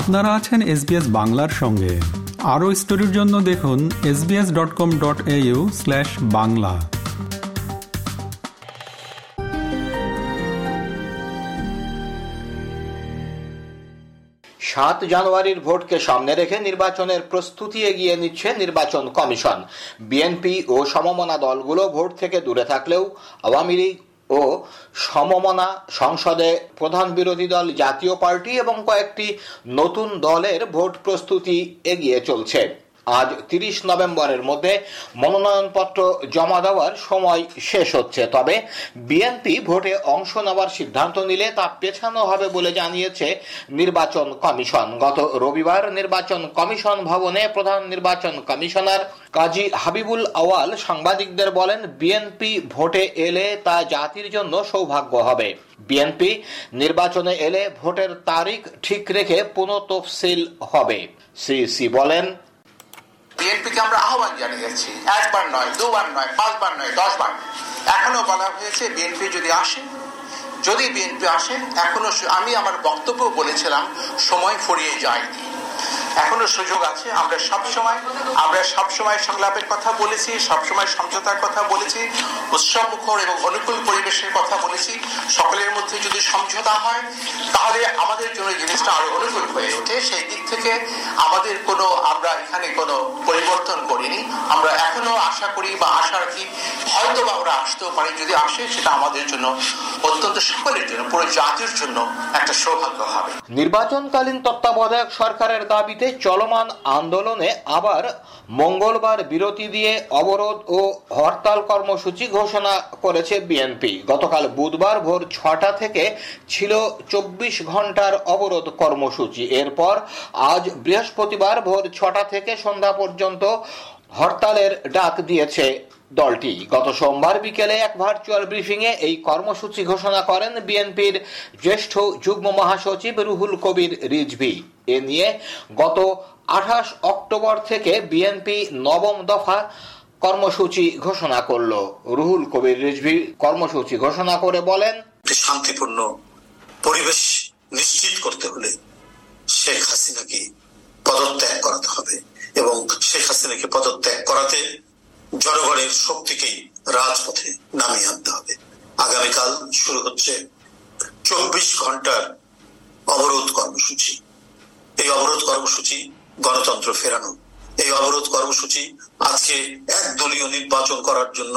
আপনারা আছেন এসবিএস বাংলার সঙ্গে। আরও স্টোরির জন্য দেখুন SBS dot com dot au slash Bangla. সাত জানুয়ারির ভোটকে সামনে রেখে নির্বাচনের প্রস্তুতি এগিয়ে নিচ্ছে নির্বাচন কমিশন। বিএনপি ও সমমনা দলগুলো ভোট থেকে দূরে থাকলেও আওয়ামী লীগ ও সমমনা সংসদে প্রধান বিরোধী দল জাতীয় পার্টি এবং কয়েকটি নতুন দলের ভোট প্রস্তুতি এগিয়ে চলছে। আজ তিরিশ নভেম্বরের মধ্যে মনোনয়নপত্র জমা দেওয়ার সময় শেষ হচ্ছে। তবে বিএনপি ভোটে অংশ নেওয়ার সিদ্ধান্ত নিলে তা পেছানো হবে বলে জানিয়েছে নির্বাচন কমিশন। গত রবিবার নির্বাচন কমিশন ভবনে প্রধান নির্বাচন কমিশনার কাজী হাবিবুল আওয়াল সাংবাদিকদের বলেন, বিএনপি ভোটে এলে তা জাতির জন্য সৌভাগ্য হবে। বিএনপি নির্বাচনে এলে ভোটের তারিখ ঠিক রেখে পুনঃ তফসিল হবে সিসি বলেন বিএনপিকে আমরা আহ্বান জানিয়েছি, একবার নয়, দুবার নয়, পাঁচবার নয়, দশবার। এখনও বলা হয়েছে বিএনপি যদি আসে, যদি বিএনপি আসেন এখনও আমি আমার বক্তব্য বলেছিলাম, সময় ফুরিয়ে যায়নি। এখনও সুযোগ আছে। আমরা সব সময় আমরা সব সময় সংলাপের কথা বলেছি সব সময় সমঝোতার কথা বলেছি, উৎসব, মুখর এবং অনুকূল পরিবেশের কথা বলেছি। সকলের মধ্যে যদি সমঝোতা হয়, তাহলে আমাদের জন্য জিনিসটা আরও অনুকূল হয়ে ওঠে। সেই দিক থেকে আমাদের কোনো আমরা এখানে কোনো পরিবর্তন করিনি। আমরা এখনও আশা করি বা আশা রাখি হয়তো বা আমরা আসতেও পারি। যদি আসে, সেটা আমাদের জন্য অত্যন্ত সকলের জন্য, পুরো জাতির জন্য একটা সৌভাগ্য হবে। নির্বাচনকালীন তত্ত্বাবধায়ক সরকারের দাবিতে চলমান আন্দোলনে আবার মঙ্গলবার বিরতি দিয়ে অবরোধ ও হরতাল কর্মসূচি ঘোষণা করেছে বিএনপি। গতকাল বুধবার ভোর ছটা থেকে ছিল চব্বিশ ঘণ্টার অবরোধ কর্মসূচি। এরপর আজ বৃহস্পতিবার ভোর ছটা থেকে সন্ধ্যা পর্যন্ত হরতালের ডাক দিয়েছে দলটি। গত সোমবার বিকেলে এক ভার্চুয়াল ব্রিফিংয়ে এই কর্মসূচি ঘোষণা করেন বিএনপির জ্যেষ্ঠ যুগ্ম মহাসচিব রুহুল কবির রিজভি। এ নিয়ে গত আঠাশ অক্টোবর থেকে বিএনপি নবম দফা কর্মসূচি ঘোষণা করল। রুহুল কবির রিজভি কর্মসূচি ঘোষণা করে বলেন শান্তিপূর্ণ পরিবেশ নিশ্চিত করতে হলে শেখ হাসিনাকে পদত্যাগ করাতে হবে এবং শেখ হাসিনাকে পদত্যাগ করাতে জনগণের শক্তিকেই রাজপথে নামিয়ে আনতে হবে। আগামীকাল শুরু হচ্ছে চব্বিশ ঘণ্টার অবরোধ কর্মসূচি। এই অবরোধ কর্মসূচি গণতন্ত্র ফেরানো। এই অবরোধ কর্মসূচি আজকে একদলীয় নির্বাচন করার জন্য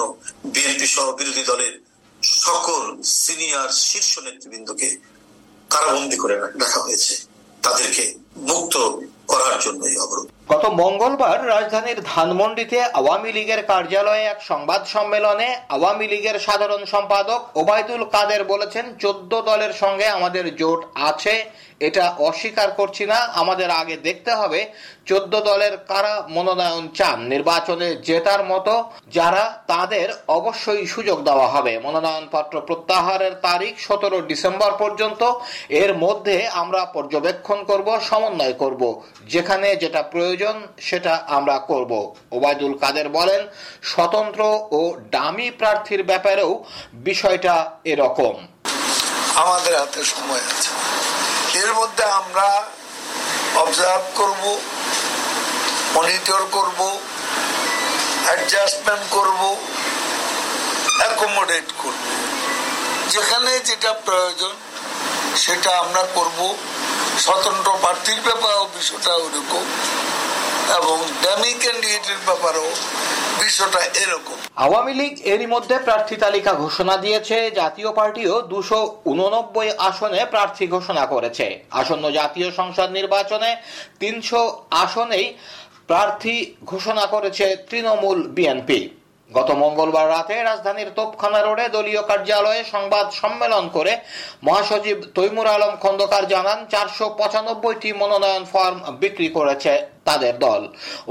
বিএনপি সহ বিরোধী দলের সকল সিনিয়র শীর্ষ নেতৃবৃন্দকে কারাবন্দি করে রাখা হয়েছে। তাদেরকে মুক্ত করার জন্য এই অবরোধ। গত মঙ্গলবার রাজধানীর ধানমন্ডিতে আওয়ামী লীগের কার্যালয়ে এক সংবাদ সম্মেলনে আওয়ামী লীগের সাধারণ সম্পাদক ওবায়দুল কাদের বলেছেন, চোদ্দ দলের সঙ্গে আমাদের জোট আছে, এটা অস্বীকার করছি না, আমাদের আগে দেখতে হবে চোদ্দ দলের কারা মনোনয়ন চান, নির্বাচনে জেতার মতো যারা তাদের অবশ্যই সুযোগ দেওয়া হবে। মনোনয়নপত্র প্রত্যাহারের তারিখ সতেরো ডিসেম্বর পর্যন্ত, এর মধ্যে আমরা পর্যবেক্ষণ করব, সমন্বয় করব, যেখানে যেটা প্রয়োজন সেটা আমরা করব। ওবায়দুল কাদের বলেন, স্বতন্ত্র ও ডামি প্রার্থীর ব্যাপারেও বিষয়টা এরকম। আমাদের হাতে সময় আছে। এর মধ্যে আমরা অবজার্ভ করব মনিটর করব অ্যাডজাস্টমেন্ট করব অ্যাকোমোডেট করব। যেখানে যেটা প্রয়োজন সেটা আমরা করব। স্বতন্ত্র প্রার্থীর ব্যাপারেও বিষয়টা ওরকম। এবং ড্যামি ক্যান্ডিডেটের ব্যাপারেও বিষয়টা এরকম। আওয়ামী লীগ এরই মধ্যে প্রার্থী তালিকা ঘোষণা দিয়েছে, জাতীয় পার্টিও দুশো উননব্বই আসনে প্রার্থী ঘোষণা করেছে। আসন্ন জাতীয় সংসদ নির্বাচনে তিনশো আসনেই প্রার্থী ঘোষণা করেছে তৃণমূল বিএনপি। গত মঙ্গলবার রাতে রাজধানীর তোপখানা রোডে দলীয় কার্যালয়ে সংবাদ সম্মেলন করে মহাসচিব তৈমুর আলম খন্দকার জানান, চারশো পঁচানব্বইটি মনোনয়ন ফর্ম বিক্রি করেছে তাদের দল।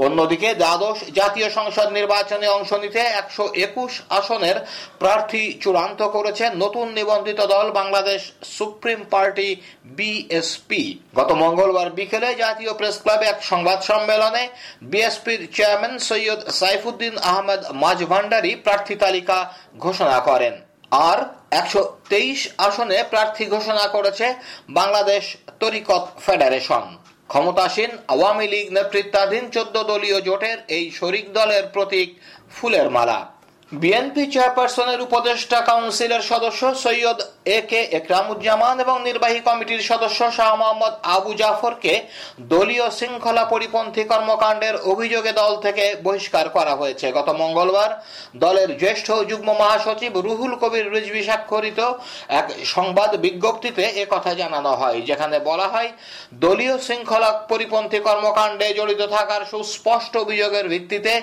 অন্যদিকে দ্বাদশ জাতীয় সংসদ নির্বাচনে অংশ নিতে একশো একুশ আসনের প্রার্থী চূড়ান্ত করেছে নতুন নিবন্ধিত দল বাংলাদেশ সুপ্রিম পার্টি বিএসপি। গত মঙ্গলবার বিকেলে জাতীয় প্রেস ক্লাবে এক সংবাদ সম্মেলনে বিএসপির চেয়ারম্যান সৈয়দ সাইফুদ্দিন আহমেদ মাঝভান্ডারি প্রার্থী তালিকা ঘোষণা করেন। আর একশো তেইশ আসনে প্রার্থী ঘোষণা করেছে বাংলাদেশ তরিকত ফেডারেশন। ক্ষমতাসীন আওয়ামী লীগ নেতৃত্বাধীন চোদ্দ দলীয় জোটের এই শরিক দলের প্রতীক ফুলের মালা। বিএনপি চেয়ারপারসনের উপদেষ্টা কাউন্সিলের সদস্য সৈয়দ এ কে একরামুজ্জামান এবং নির্বাহী কমিটির সদস্য শাহ মোহাম্মদ আবু জাফরকে দলীয় শৃঙ্খলা পরিপন্থী কর্মকাণ্ডের অভিযোগে দল থেকে বহিষ্কার করা হয়েছে। গত মঙ্গলবার দলের জ্যেষ্ঠ যুগ্ম মহাসচিব রুহুল কবির রিজভি স্বাক্ষরিত এক সংবাদ বিজ্ঞপ্তিতে এ কথা জানানো হয়, যেখানে বলা হয়, দলীয় শৃঙ্খলা পরিপন্থী কর্মকাণ্ডে জড়িত থাকার সুস্পষ্ট অভিযোগের ভিত্তিতে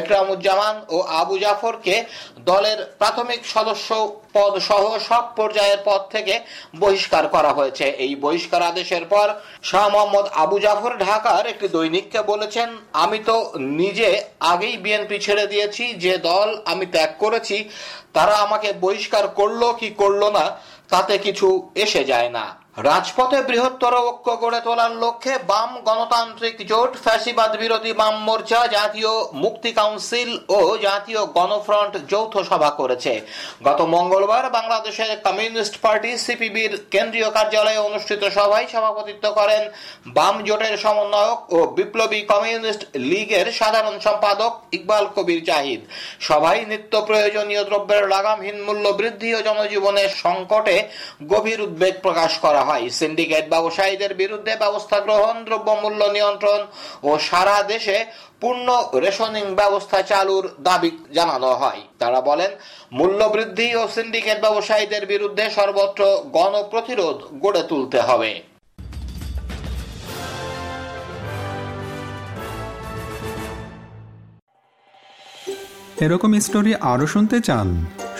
একরামুজ্জামান ও আবু জাফরকে দলের প্রাথমিক সদস্য পদ সহ সব পর্যায়ের পদ থেকে বহিষ্কার করা হয়েছে। এই বহিষ্কার আদেশের পর শাহ মোহাম্মদ আবু জাফর ঢাকার একটি দৈনিককে বলেছেন, আমি তো নিজে আগেই বিএনপি ছেড়ে দিয়েছি, যে দল আমি ত্যাগ করেছি, তারা আমাকে বহিষ্কার করল কি করল না, তাতে কিছু এসে যায় না। রাজপথে বৃহত্তর ঐক্য গড়ে তোলার লক্ষ্যে বাম গণতান্ত্রিক জোট, ফ্যাসিবাদ বিরোধী বাম মোর্চা, জাতীয় মুক্তি কাউন্সিল ও জাতীয় গণফ্রন্ট যৌথ সভা করেছে। গত মঙ্গলবার বাংলাদেশের কমিউনিস্ট পার্টি সিপিবির কেন্দ্রীয় কার্যালয়ে অনুষ্ঠিত সভায় সভাপতিত্ব করেন বাম জোটের সমন্বয়ক ও বিপ্লবী কমিউনিস্ট লীগের সাধারণ সম্পাদক ইকবাল কবির জাহিদ। সভায় নিত্য প্রয়োজনীয় দ্রব্যের লাগামহীন মূল্য বৃদ্ধি ও জনজীবনের সংকটে গভীর উদ্বেগ প্রকাশ করা হয়। সিন্ডিকেট ব্যবসায়ীদের বিরুদ্ধে ব্যবস্থা গ্রহণ নিয়ন্ত্রণ ও সারা দেশে পূর্ণ রেশনিং ব্যবস্থা চালুর দাবি জানানো হয়। তারা বলেন মূল্য বৃদ্ধি ও সিন্ডিকেট ব্যবসায়ীদের বিরুদ্ধে সর্বত্র গণপ্রতিরোধ গড়ে তুলতে হবে। এরকম স্টোরি আরও শুনতে চান?